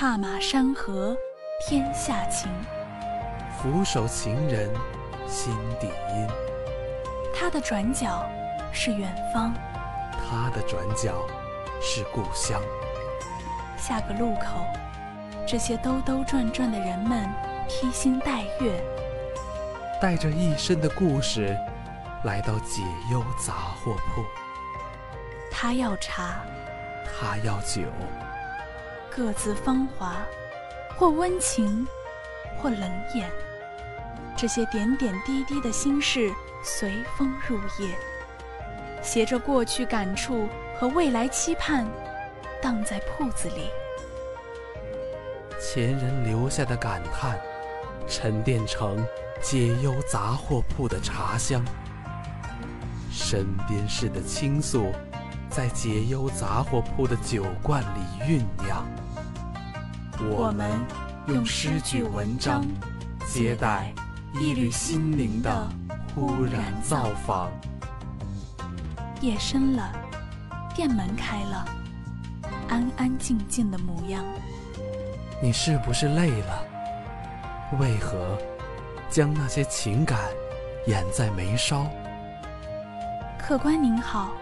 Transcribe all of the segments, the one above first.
踏马山河天下情，俯首情人心底阴。他的转角是远方，他的转角是故乡。下个路口，这些兜兜转转的人们披星戴月，带着一身的故事，来到解忧杂货铺。他要茶，他要酒，各自芳华，或温情，或冷眼。这些点点滴滴的心事随风入夜，携着过去感触和未来期盼，荡在铺子里。前人留下的感叹，沉淀成解忧杂货铺的茶香。身边事的倾诉，在解忧杂货铺的酒罐里酝酿。我们用诗句文章接待一缕心灵的忽然造访。夜深了，店门开了，安安静静的模样。你是不是累了？为何将那些情感掩在眉梢？客官您好，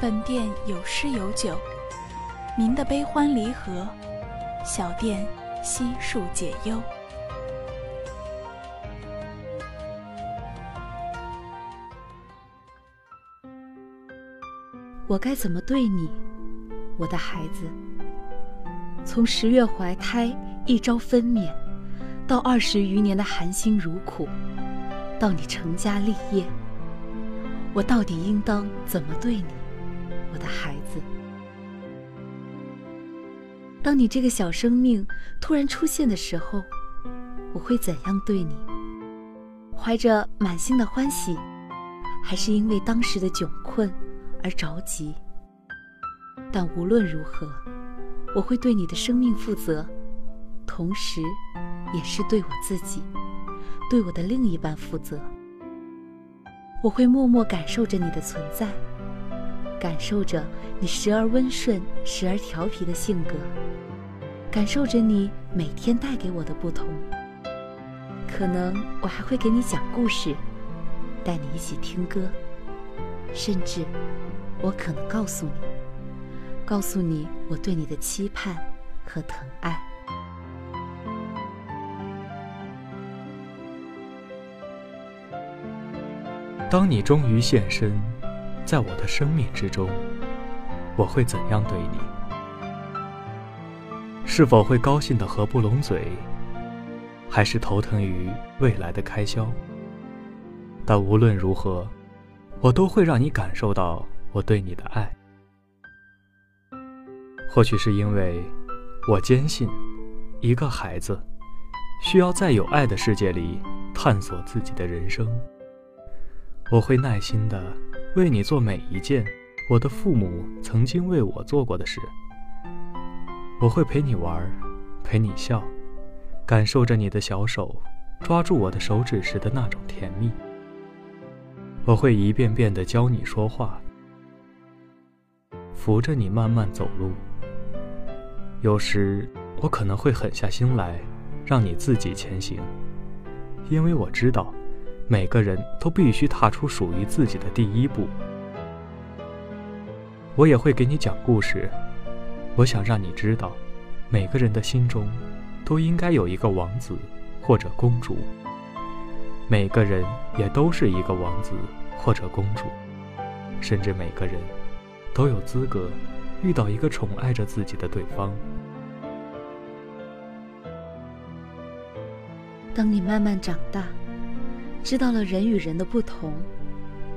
本店有诗有酒，您的悲欢离合，小店悉数解忧。我该怎么对你，我的孩子？从十月怀胎，一朝分娩，到二十余年的含辛茹苦，到你成家立业，我到底应当怎么对你，我的孩子？当你这个小生命突然出现的时候，我会怎样对你？怀着满心的欢喜，还是因为当时的窘困而着急？但无论如何。我会对你的生命负责，同时，也是对我自己，对我的另一半负责。我会默默感受着你的存在，感受着你时而温顺、时而调皮的性格，感受着你每天带给我的不同。可能我还会给你讲故事，带你一起听歌，甚至，我可能告诉你。告诉你我对你的期盼和疼爱。当你终于现身在我的生命之中，我会怎样对你？是否会高兴的合不拢嘴，还是头疼于未来的开销？但无论如何，我都会让你感受到我对你的爱。或许是因为，我坚信，一个孩子需要在有爱的世界里探索自己的人生。我会耐心的为你做每一件我的父母曾经为我做过的事。我会陪你玩，陪你笑，感受着你的小手抓住我的手指时的那种甜蜜。我会一遍遍的教你说话，扶着你慢慢走路。有时我可能会狠下心来，让你自己前行，因为我知道，每个人都必须踏出属于自己的第一步。我也会给你讲故事，我想让你知道，每个人的心中，都应该有一个王子或者公主。每个人也都是一个王子或者公主，甚至每个人，都有资格。遇到一个宠爱着自己的对方。当你慢慢长大，知道了人与人的不同，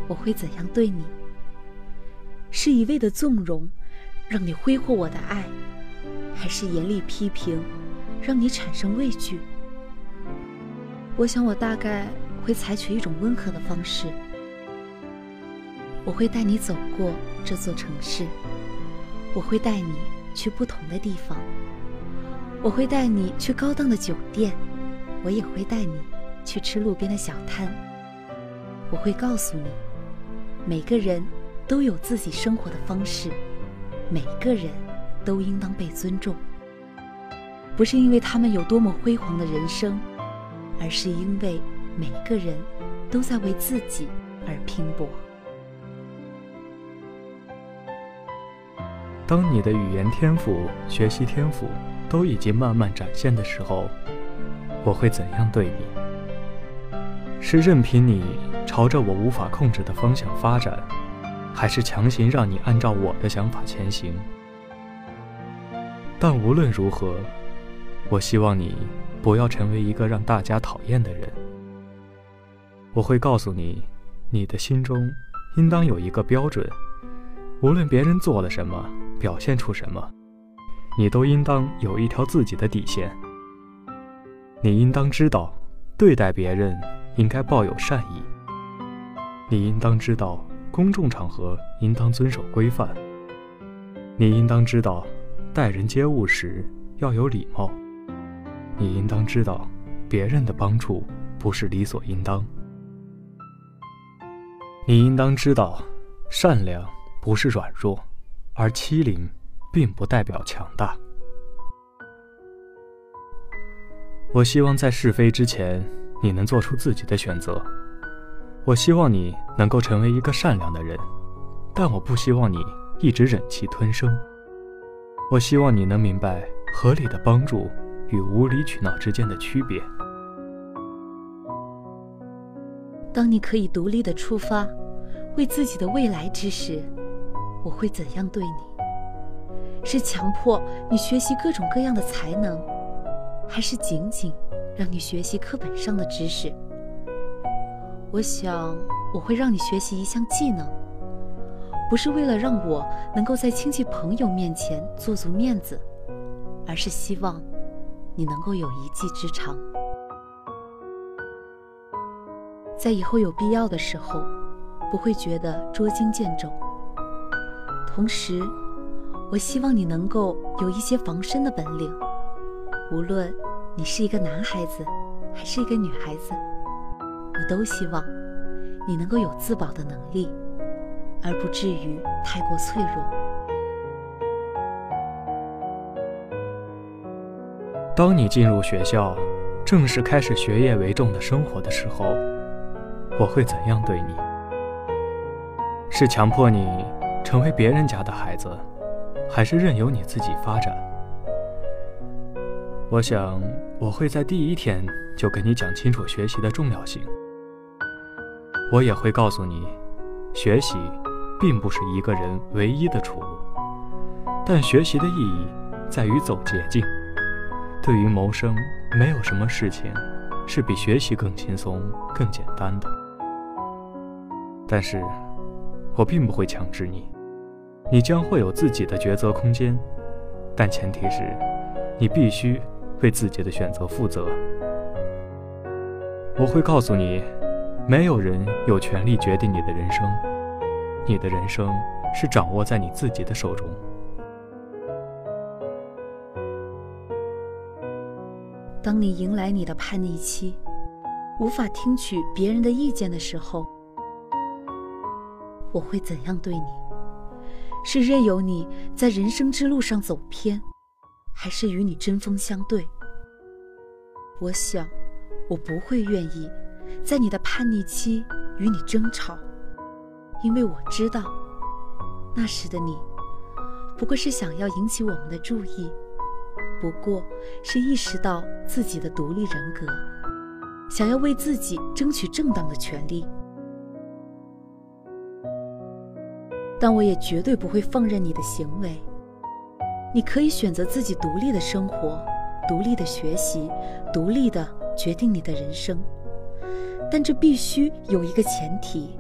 我会怎样对你？是一味的纵容，让你挥霍我的爱，还是严厉批评，让你产生畏惧？我想，我大概会采取一种温和的方式。我会带你走过这座城市。我会带你去不同的地方，我会带你去高档的酒店，我也会带你去吃路边的小摊。我会告诉你，每个人都有自己生活的方式，每个人都应当被尊重。不是因为他们有多么辉煌的人生，而是因为每个人都在为自己而拼搏。当你的语言天赋、学习天赋都已经慢慢展现的时候，我会怎样对你？是任凭你朝着我无法控制的方向发展，还是强行让你按照我的想法前行？但无论如何，我希望你不要成为一个让大家讨厌的人。我会告诉你，你的心中应当有一个标准，无论别人做了什么。表现出什么，你都应当有一条自己的底线。你应当知道，对待别人应该抱有善意。你应当知道，公众场合应当遵守规范。你应当知道，待人接物时要有礼貌。你应当知道，别人的帮助不是理所应当。你应当知道，善良不是软弱。而欺凌，并不代表强大。我希望在是非之前，你能做出自己的选择。我希望你能够成为一个善良的人，但我不希望你一直忍气吞声。我希望你能明白合理的帮助与无理取闹之间的区别。当你可以独立的出发，为自己的未来之时。我会怎样对你？是强迫你学习各种各样的才能，还是仅仅让你学习课本上的知识？我想我会让你学习一项技能，不是为了让我能够在亲戚朋友面前做足面子，而是希望你能够有一技之长，在以后有必要的时候，不会觉得捉襟见肘。同时，我希望你能够有一些防身的本领。无论你是一个男孩子，还是一个女孩子，我都希望你能够有自保的能力，而不至于太过脆弱。当你进入学校，正式开始学业为重的生活的时候，我会怎样对你？是强迫你？成为别人家的孩子，还是任由你自己发展？我想，我会在第一天就跟你讲清楚学习的重要性。我也会告诉你，学习并不是一个人唯一的出路，但学习的意义在于走捷径。对于谋生，没有什么事情是比学习更轻松、更简单的。但是，我并不会强制你。你将会有自己的抉择空间，但前提是，你必须为自己的选择负责。我会告诉你，没有人有权利决定你的人生，你的人生是掌握在你自己的手中。当你迎来你的叛逆期，无法听取别人的意见的时候，我会怎样对你？是任由你在人生之路上走偏，还是与你针锋相对？我想，我不会愿意在你的叛逆期与你争吵，因为我知道，那时的你不过是想要引起我们的注意，不过是意识到自己的独立人格，想要为自己争取正当的权利。但我也绝对不会放任你的行为。你可以选择自己独立的生活，独立的学习，独立的决定你的人生。但这必须有一个前提，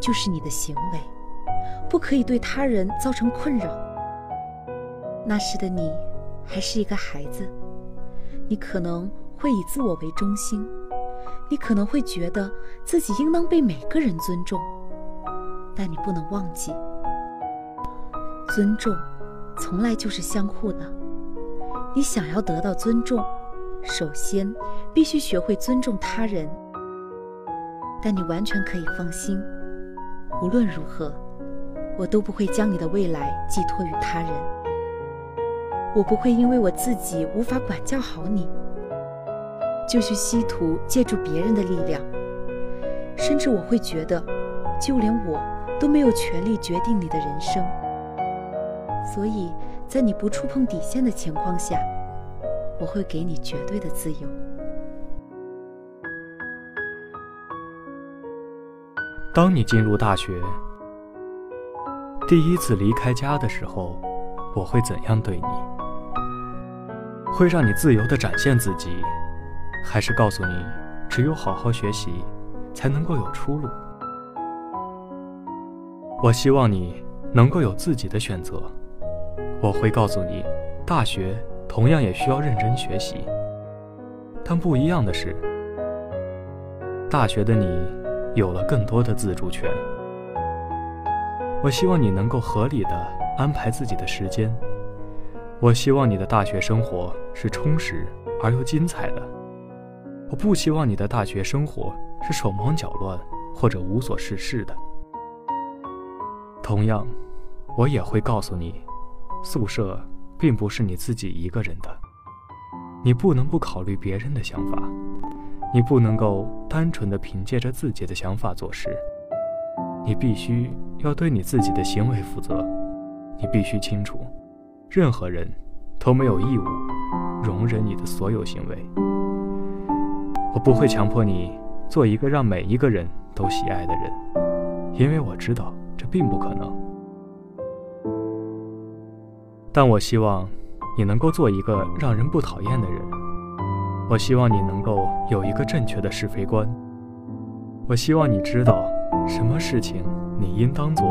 就是你的行为不可以对他人造成困扰。那时的你还是一个孩子，你可能会以自我为中心，你可能会觉得自己应当被每个人尊重。但你不能忘记，尊重从来就是相互的。你想要得到尊重，首先必须学会尊重他人。但你完全可以放心，无论如何，我都不会将你的未来寄托于他人。我不会因为我自己无法管教好你，就去稀图借助别人的力量。甚至我会觉得，就连我都没有权利决定你的人生。所以在你不触碰底线的情况下，我会给你绝对的自由。当你进入大学，第一次离开家的时候，我会怎样对你？会让你自由地展现自己，还是告诉你，只有好好学习，才能够有出路？我希望你能够有自己的选择。我会告诉你，大学同样也需要认真学习，但不一样的是，大学的你有了更多的自主权。我希望你能够合理的安排自己的时间。我希望你的大学生活是充实而又精彩的。我不希望你的大学生活是手忙脚乱或者无所事事的。同样，我也会告诉你，宿舍并不是你自己一个人的。你不能不考虑别人的想法，你不能够单纯的凭借着自己的想法做事。你必须要对你自己的行为负责，你必须清楚。任何人都没有义务容忍你的所有行为。我不会强迫你做一个让每一个人都喜爱的人，因为我知道这并不可能。但我希望你能够做一个让人不讨厌的人。我希望你能够有一个正确的是非观。我希望你知道什么事情你应当做。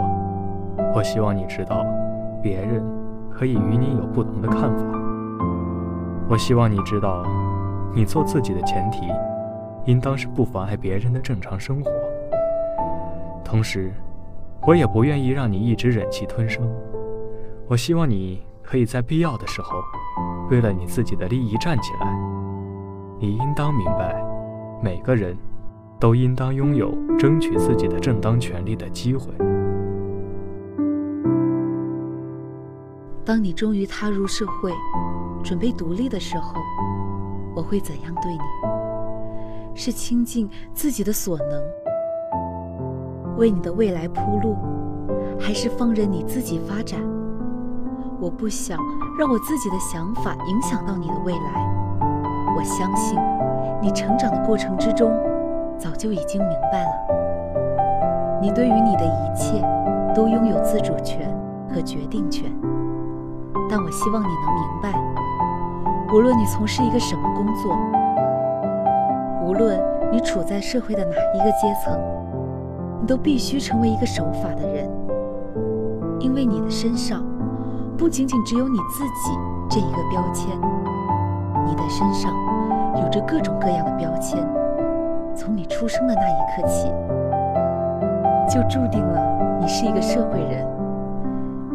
我希望你知道别人。可以与你有不同的看法。我希望你知道，你做自己的前提，应当是不妨碍别人的正常生活。同时，我也不愿意让你一直忍气吞声。我希望你可以在必要的时候，为了你自己的利益站起来。你应当明白，每个人都应当拥有争取自己的正当权利的机会。当你终于踏入社会，准备独立的时候，我会怎样对你？是倾尽自己的所能，为你的未来铺路，还是放任你自己发展？我不想让我自己的想法影响到你的未来。我相信，你成长的过程之中，早就已经明白了，你对于你的一切都拥有自主权和决定权。但我希望你能明白，无论你从事一个什么工作，无论你处在社会的哪一个阶层，你都必须成为一个守法的人，因为你的身上不仅仅只有你自己这一个标签，你的身上有着各种各样的标签，从你出生的那一刻起，就注定了你是一个社会人。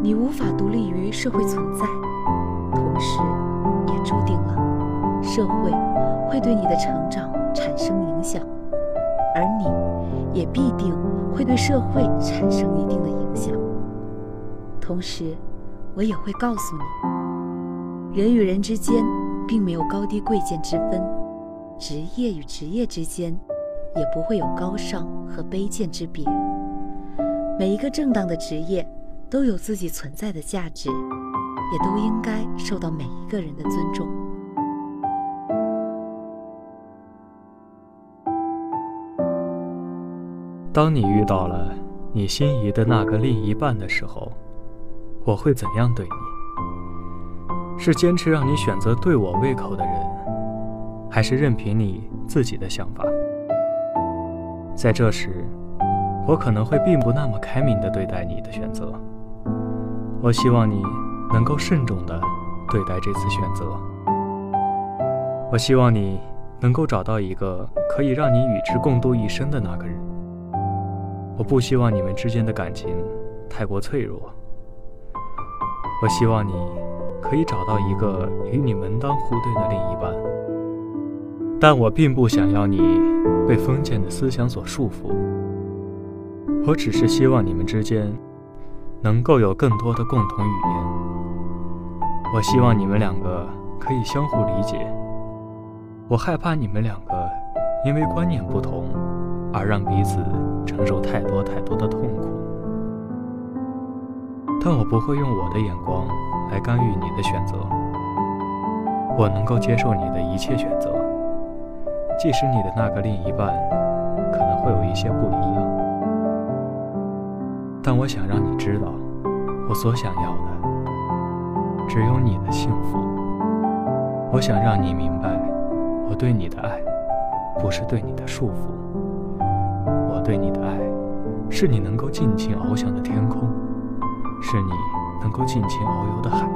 你无法独立于社会存在，同时也注定了社会会对你的成长产生影响，而你也必定会对社会产生一定的影响。同时，我也会告诉你，人与人之间并没有高低贵贱之分，职业与职业之间也不会有高尚和卑贱之别。每一个正当的职业。都有自己存在的价值，也都应该受到每一个人的尊重。当你遇到了你心仪的那个另一半的时候，我会怎样对你？是坚持让你选择对我胃口的人，还是任凭你自己的想法？在这时，我可能会并不那么开明的对待你的选择。我希望你能够慎重地对待这次选择。我希望你能够找到一个可以让你与之共度一生的那个人。我不希望你们之间的感情太过脆弱。我希望你可以找到一个与你门当户对的另一半。但我并不想要你被封建的思想所束缚。我只是希望你们之间。能够有更多的共同语言。我希望你们两个可以相互理解。我害怕你们两个因为观念不同而让彼此承受太多太多的痛苦。但我不会用我的眼光来干预你的选择。我能够接受你的一切选择，即使你的那个另一半可能会有一些不一样。但我想让你知道，我所想要的只有你的幸福。我想让你明白，我对你的爱不是对你的束缚，我对你的爱是你能够尽情翱翔的天空，是你能够尽情遨游的海洋。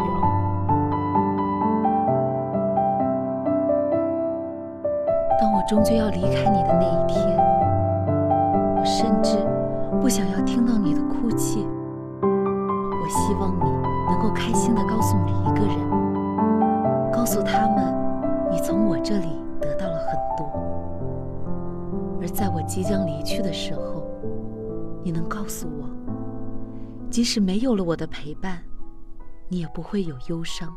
当我终究要离开你的那一天，我甚至不想要听到你的哭泣。我希望你能够开心地告诉每一个人，告诉他们，你从我这里得到了很多。而在我即将离去的时候，你能告诉我，即使没有了我的陪伴，你也不会有忧伤；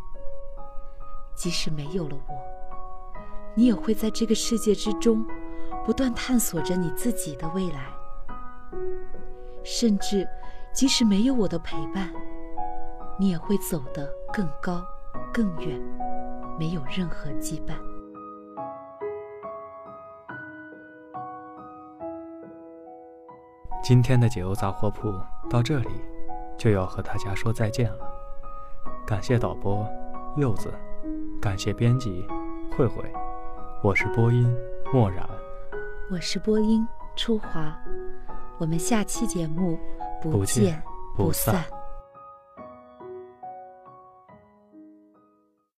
即使没有了我。你也会在这个世界之中，不断探索着你自己的未来。甚至，即使没有我的陪伴，你也会走得更高、更远，没有任何羁绊。今天的解忧杂货铺到这里，就要和大家说再见了。感谢导播柚子，感谢编辑慧慧。我是播音墨染，我是播音初华，我们下期节目不见不散。